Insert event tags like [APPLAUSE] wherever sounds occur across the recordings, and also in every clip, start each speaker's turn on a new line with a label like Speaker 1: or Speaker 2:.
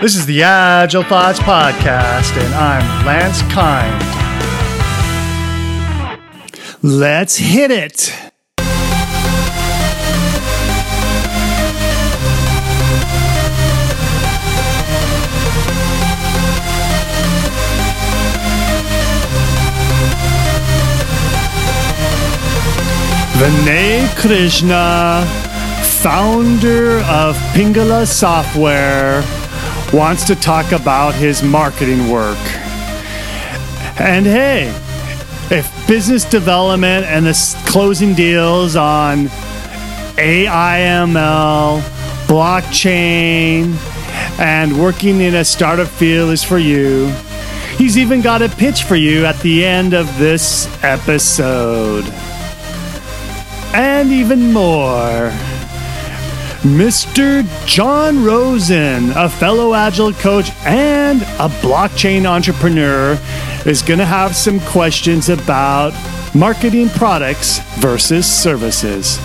Speaker 1: This is the Agile Thoughts Podcast, and I'm Lance Kind. Let's hit it. Vinay Krishna, founder of Pingala Software, wants to talk about his marketing work. And hey, if business development and the closing deals on AIML, blockchain, and working in a startup field is for you, he's even got a pitch for you at the end of this episode and even more. Mr. John Rosen, a fellow Agile coach and a blockchain entrepreneur, is going to have some questions about marketing products versus services.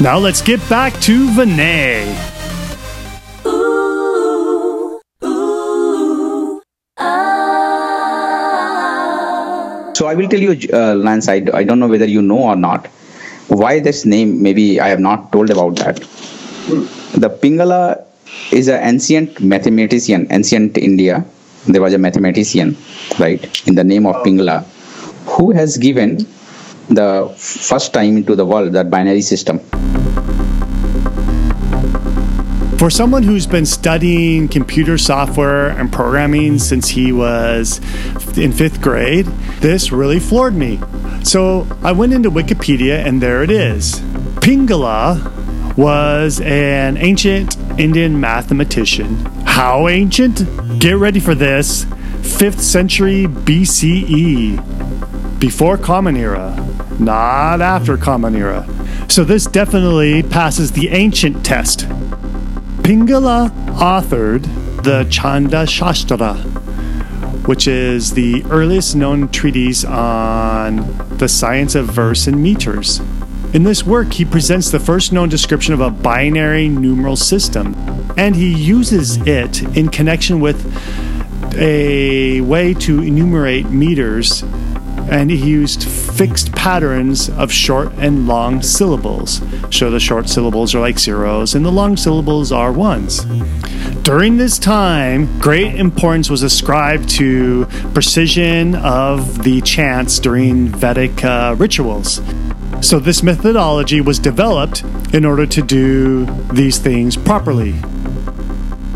Speaker 1: Now let's get back to Vinay.
Speaker 2: So I will tell you, uh, Lance, I, I don't know whether you know or not, why this name, maybe I have not told about that. The Pingala is an ancient mathematician, ancient India. There was a mathematician, right, in the name of Pingala, who has given the first time into the world that binary system.
Speaker 1: For someone who's been studying computer software and programming since he was in fifth grade, this really floored me. So I went into Wikipedia and there it is. Pingala was an ancient Indian mathematician. How ancient? Get ready for this 5th century BCE, before Common Era, not after Common Era. So this definitely passes the ancient test. Pingala authored the Chanda Shastra, which is the earliest known treatise on the science of verse and meters. In this work, he presents the first known description of a binary numeral system, and he uses it in connection with a way to enumerate meters and he used fixed patterns of short and long syllables. So the short syllables are like zeros and the long syllables are ones. During this time, great importance was ascribed to precision of the chants during Vedic uh, rituals. So this methodology was developed in order to do these things properly.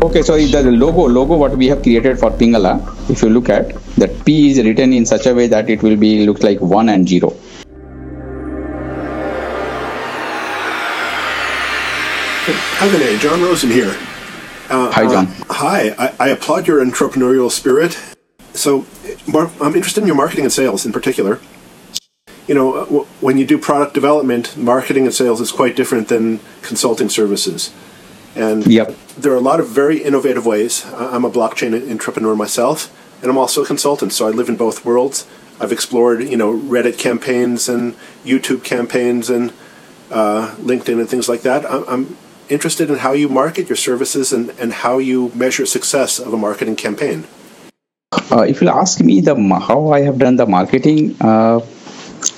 Speaker 2: Okay, so the logo, logo what we have created for Pingala, if you look at that P is written in such a way that it will be looks like one and zero.
Speaker 3: Hi, Vinay. John Rosen here.
Speaker 2: Uh, hi, John. Uh,
Speaker 3: hi. I, I, applaud your entrepreneurial spirit. So, I'm interested in your marketing and sales in particular. You know, uh, when you do product development, marketing and sales is quite different than consulting services. And
Speaker 2: yep.
Speaker 3: there are a lot of very innovative ways. I'm a blockchain entrepreneur myself, and I'm also a consultant, so I live in both worlds. I've explored, you know, Reddit campaigns and YouTube campaigns and uh, LinkedIn and things like that. I'm interested in how you market your services and, and how you measure success of a marketing campaign.
Speaker 2: Uh, if you ask me the how I have done the marketing, uh,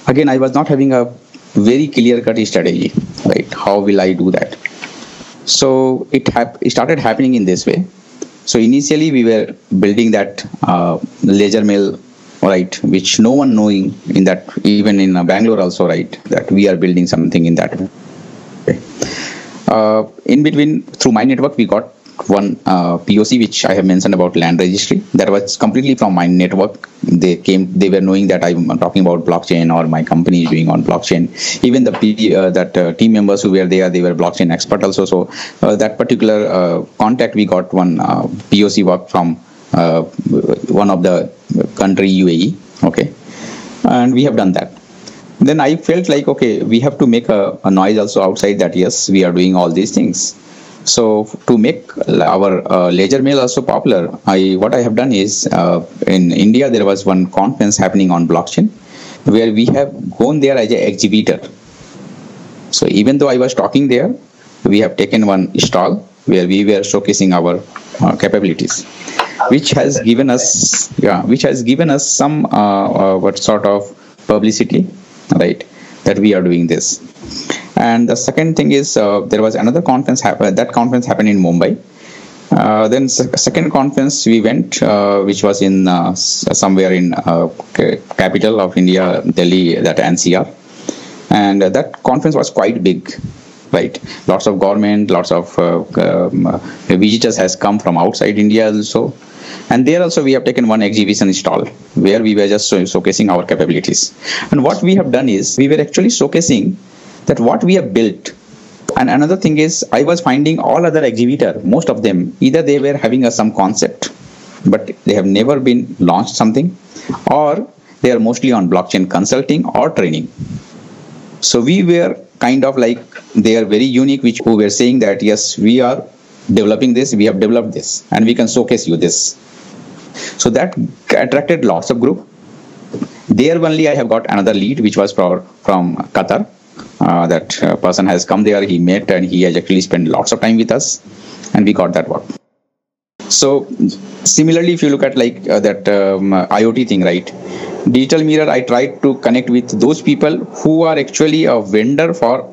Speaker 2: again I was not having a very clear cut strategy. Right? How will I do that? So it, hap- it started happening in this way. So initially we were building that uh, ledger mail, right, which no one knowing in that even in uh, Bangalore also, right, that we are building something in that. Okay. Uh, in between, through my network, we got one uh, POC which I have mentioned about land registry. That was completely from my network. They came, they were knowing that I'm talking about blockchain or my company is doing on blockchain. Even the uh, that uh, team members who were there, they were blockchain expert also. So uh, that particular uh, contact, we got one uh, POC work from one of the country UAE. Okay, and we have done that then I felt like okay, we have to make a, a, noise also outside that yes, we are doing all these things. So to make our uh, ledger mail also popular, I what I have done is uh, in India there was one conference happening on blockchain where we have gone there as an exhibitor. So even though I was talking there, we have taken one stall where we were showcasing our uh, capabilities which has given us yeah which has given us some uh, uh, what sort of publicity right that we are doing this and the second thing is uh, there was another conference happen that conference happened in mumbai. Uh, then second conference we went uh, which was in uh, somewhere in capital of india delhi that ncr and that conference was quite big right? Lots of government lots of um, visitors has come from outside india also. And there also we have taken one exhibition stall where we were just showcasing our capabilities. And what we have done is we were actually showcasing that what we have built. And another thing is i was finding all other exhibitor most of them either they were having a, some concept but they have never been launched something or they are mostly on blockchain consulting or training. So we were kind of like they are very unique which who were saying that yes we are developing this we have developed this and we can showcase you this. So that attracted lots of group. There only i have got another lead which was for, from qatar that uh, person has come there he met and he has actually spent lots of time with us and we got that work. So similarly if you look at like uh, that um, iot thing right? Digital mirror i tried to connect with those people who are actually a vendor for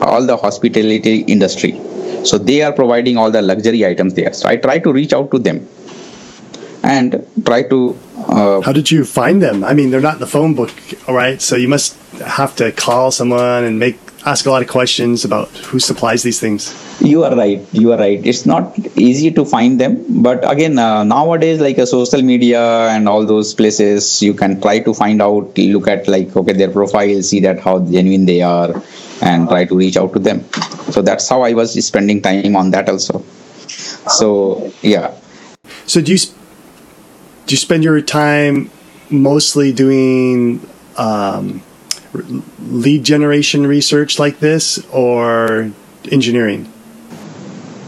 Speaker 2: all the hospitality industry. So they are providing all the luxury items there. So i try to reach out to them and try to
Speaker 1: uh, how did you find them? I mean they're not in the phone book all right? So you must have to call someone and make ask a lot of questions about who supplies these things.
Speaker 2: You are right you are right. It's not easy to find them but again uh, nowadays like a social media and all those places you can try to find out look at like okay their profile see that how genuine they are and try to reach out to them. So that's how i was spending time on that also. So yeah.
Speaker 1: So do you do you spend your time mostly doing um, lead generation research like this or engineering?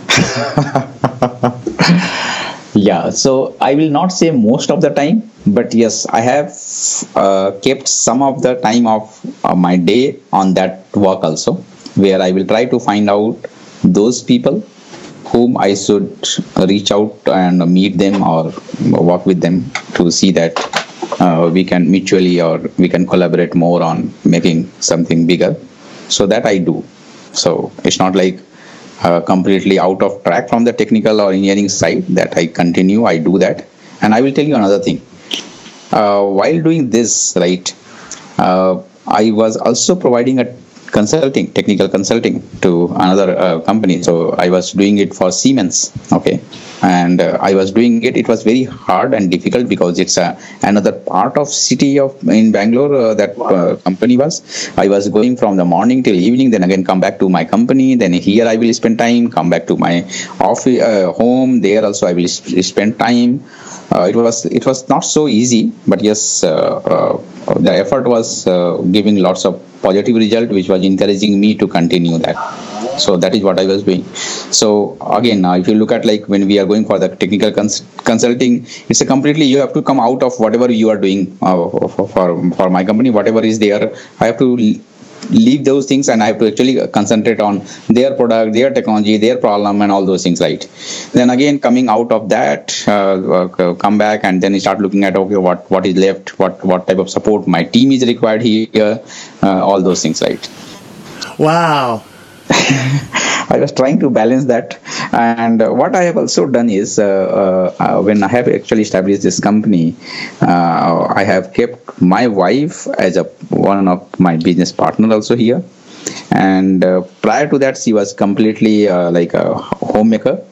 Speaker 1: [LAUGHS]
Speaker 2: yeah, so I will not say most of the time, but yes, I have uh, kept some of the time of uh, my day on that work also, where I will try to find out those people whom I should reach out and meet them or work with them to see that uh, we can mutually or we can collaborate more on making something bigger. So that I do. So it's not like uh, completely out of track from the technical or engineering side that I continue. I do that. And I will tell you another thing. Uh, while doing this, right, uh, I was also providing a consulting, technical consulting to another uh, company. So I was doing it for Siemens. Okay, and uh, I was doing it. It was very hard and difficult because it's a, another part of city of in Bangalore uh, that uh, company was. I was going from the morning till evening, then again come back to my company. Then here I will spend time. Come back to my office, uh, home. There also I will sp- spend time. Uh, it was it was not so easy, but yes, the effort was giving lots of positive result which was encouraging me to continue that. So that is what i was doing. So again now if you look at like when we are going for the technical cons- consulting it's a completely you have to come out of whatever you are doing uh, for, for for my company whatever is there i have to leave those things and I have to actually concentrate on their product, their technology, their problem, and all those things, right? Then again, coming out of that, uh, uh, come back and then start looking at okay, what what is left, what what type of support my team is required here, uh, all those things, right?
Speaker 1: Wow. [LAUGHS]
Speaker 2: I was trying to balance that. And what I have also done is, uh, uh, uh when I have actually established this company, I have kept my wife as a one of my business partner also here. And prior to that, she was completely like a homemaker,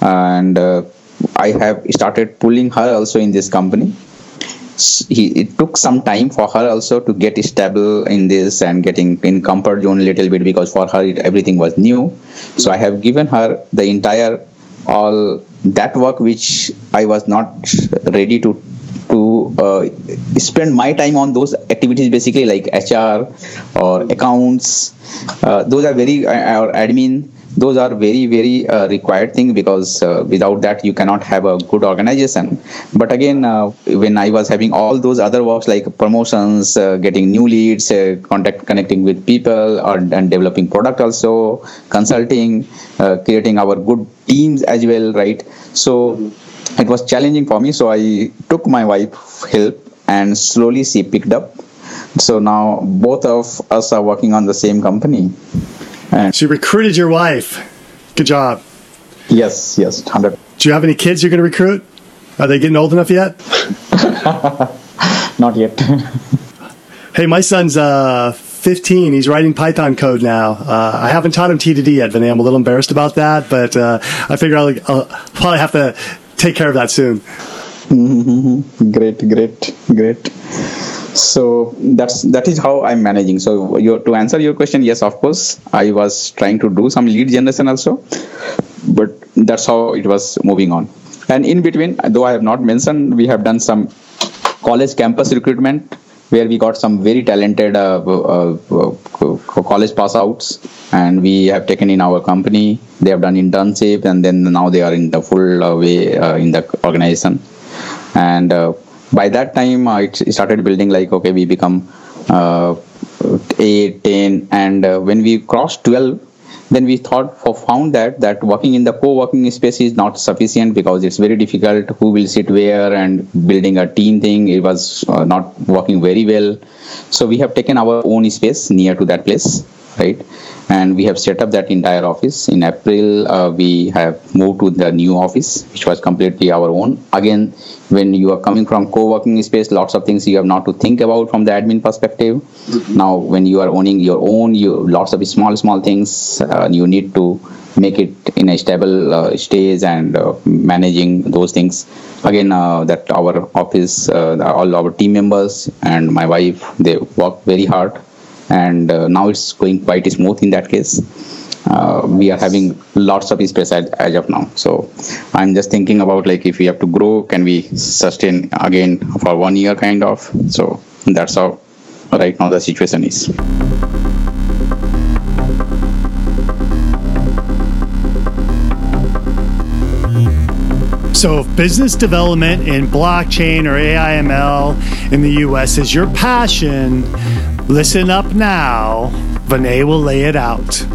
Speaker 2: and I have started pulling her also in this company he, it took some time for her also to get stable in this and getting in comfort zone a little bit because for her it, everything was new. So i have given her the entire all that work which i was not ready to to uh, spend my time on those activities basically like hr or accounts. Uh, those are very uh, or admin those are very very uh, required thing because uh, without that you cannot have a good organization. But again uh, when i was having all those other works like promotions uh, getting new leads uh, contact connecting with people or, and developing product also consulting uh, creating our good teams as well right? So it was challenging for me. So i took my wife help and slowly she picked up. So now both of us are working on the same company and
Speaker 1: So you recruited your wife. Good job.
Speaker 2: yes yes 100
Speaker 1: Do you have any kids you're going to recruit? Are they getting old enough yet? [LAUGHS]
Speaker 2: not yet [LAUGHS]
Speaker 1: Hey, my son's uh, 15. He's writing Python code now. Uh, I haven't taught him TDD yet, Vinay. I'm a little embarrassed about that, but uh, I figure I'll, I'll probably have to take care of that soon. [LAUGHS]
Speaker 2: great great great so that's that is how i'm managing. So your, to answer your question yes of course i was trying to do some lead generation also but that's how it was moving on. And in between though i have not mentioned we have done some college campus recruitment where we got some very talented uh, uh, uh, college pass outs and we have taken in our company. They have done internship and then now they are in the full uh, way uh, in the organization. And uh, by that time uh, it started building like okay we become uh, 8 10 and uh, when we crossed 12 then we thought or found that that working in the co-working space is not sufficient because it's very difficult who will sit where and building a team thing. It was uh, not working very well. So we have taken our own space near to that place right and we have set up that entire office. In april uh, we have moved to the new office which was completely our own. Again when you are coming from co-working space lots of things you have not to think about from the admin perspective. Now when you are owning your own you lots of small small things uh, you need to make it in a stable uh, stage and uh, managing those things. Again uh, that our office uh, all our team members and my wife they work very hard and uh, now it's going quite smooth in that case. Uh, we are having lots of space as, as of now. So i'm just thinking about like if we have to grow can we sustain again for one year kind of? So that's how right now the situation is.
Speaker 1: So, if business development in blockchain or AIML in the US is your passion, listen up now. Vinay will lay it out.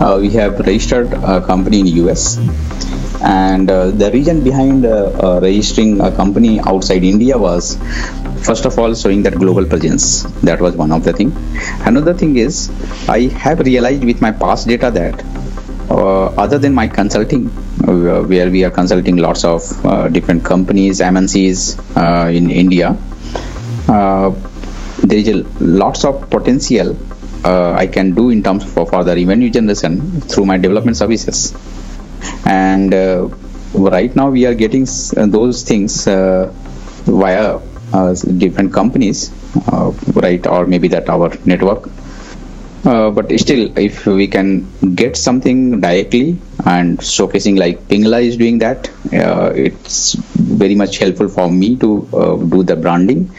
Speaker 2: uh, we have registered a company in the US, and uh, the reason behind uh, uh, registering a company outside India was, first of all, showing that global presence. That was one of the thing. Another thing is, I have realized with my past data that, uh, other than my consulting, uh, where we are consulting lots of different companies, MNCs in India, there is a lots of potential uh, I can do in terms for, for the revenue generation through my development services. And uh, right now we are getting uh, those things uh, via uh, different companies, uh, right, or maybe that our network. But still, if we can get something directly and showcasing like Pingla is doing that, it's very much helpful for me to do the branding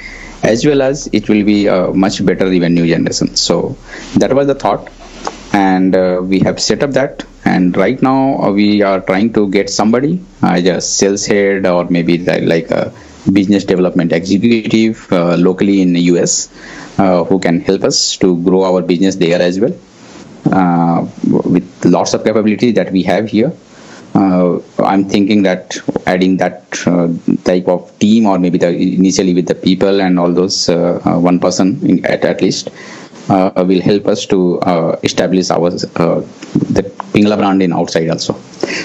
Speaker 2: as well as it will be a much better revenue generation. So that was the thought, and uh, we have set up that. And right now uh, we are trying to get somebody, a sales head or maybe like a business development executive uh, locally in the US uh, who can help us to grow our business there as well uh, with lots of capability that we have here. Uh, I'm thinking that adding that uh, type of team, or maybe the initially with the people and all those uh, uh, one person in, at, at least, uh, will help us to uh, establish our the Pingla brand in outside also.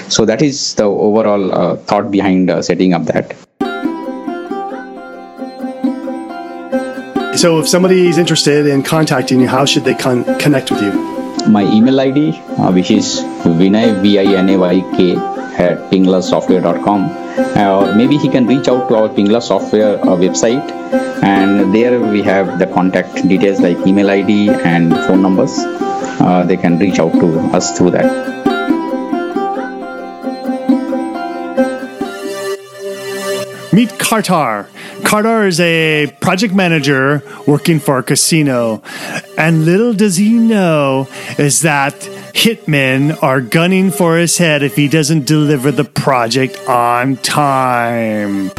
Speaker 2: So that is the overall uh, thought behind uh, setting up that.
Speaker 1: So, if somebody is interested in contacting you, how should they con- connect with you?
Speaker 2: my email id uh, which is vinay v-i-n-a-y-k at pinglasoftware.com uh, or maybe he can reach out to our pingla software uh, website and there we have the contact details like email id and phone numbers uh, they can reach out to us through that
Speaker 1: Meet Kartar. Kartar is a project manager working for a casino. And little does he know is that hitmen are gunning for his head if he doesn't deliver the project on time.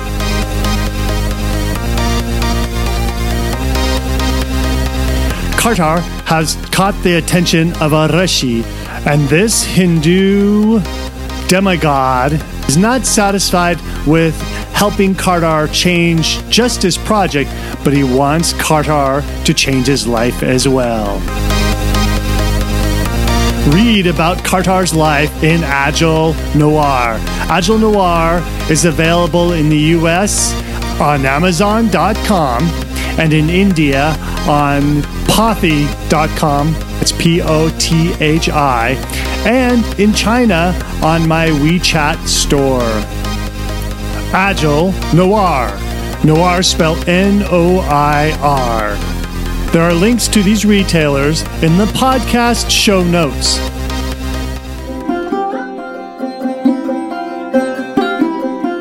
Speaker 1: Kartar has caught the attention of a Rishi, and this Hindu demigod is not satisfied with helping Kartar change just his project, but he wants Kartar to change his life as well. Read about Kartar's life in Agile Noir. Agile Noir is available in the US on Amazon.com and in India on Pothi.com. It's P O T H I. And in China on my WeChat store. Agile Noir. Noir spelled N O I R. There are links to these retailers in the podcast show notes.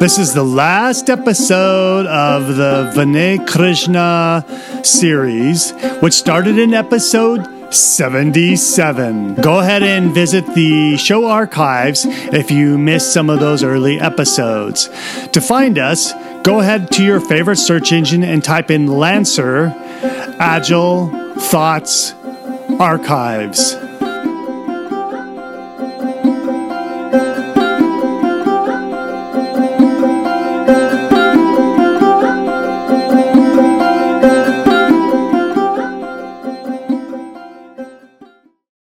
Speaker 1: This is the last episode of the Vinay Krishna series, which started in episode 77. Go ahead and visit the show archives if you missed some of those early episodes. To find us, go ahead to your favorite search engine and type in Lancer Agile Thoughts Archives.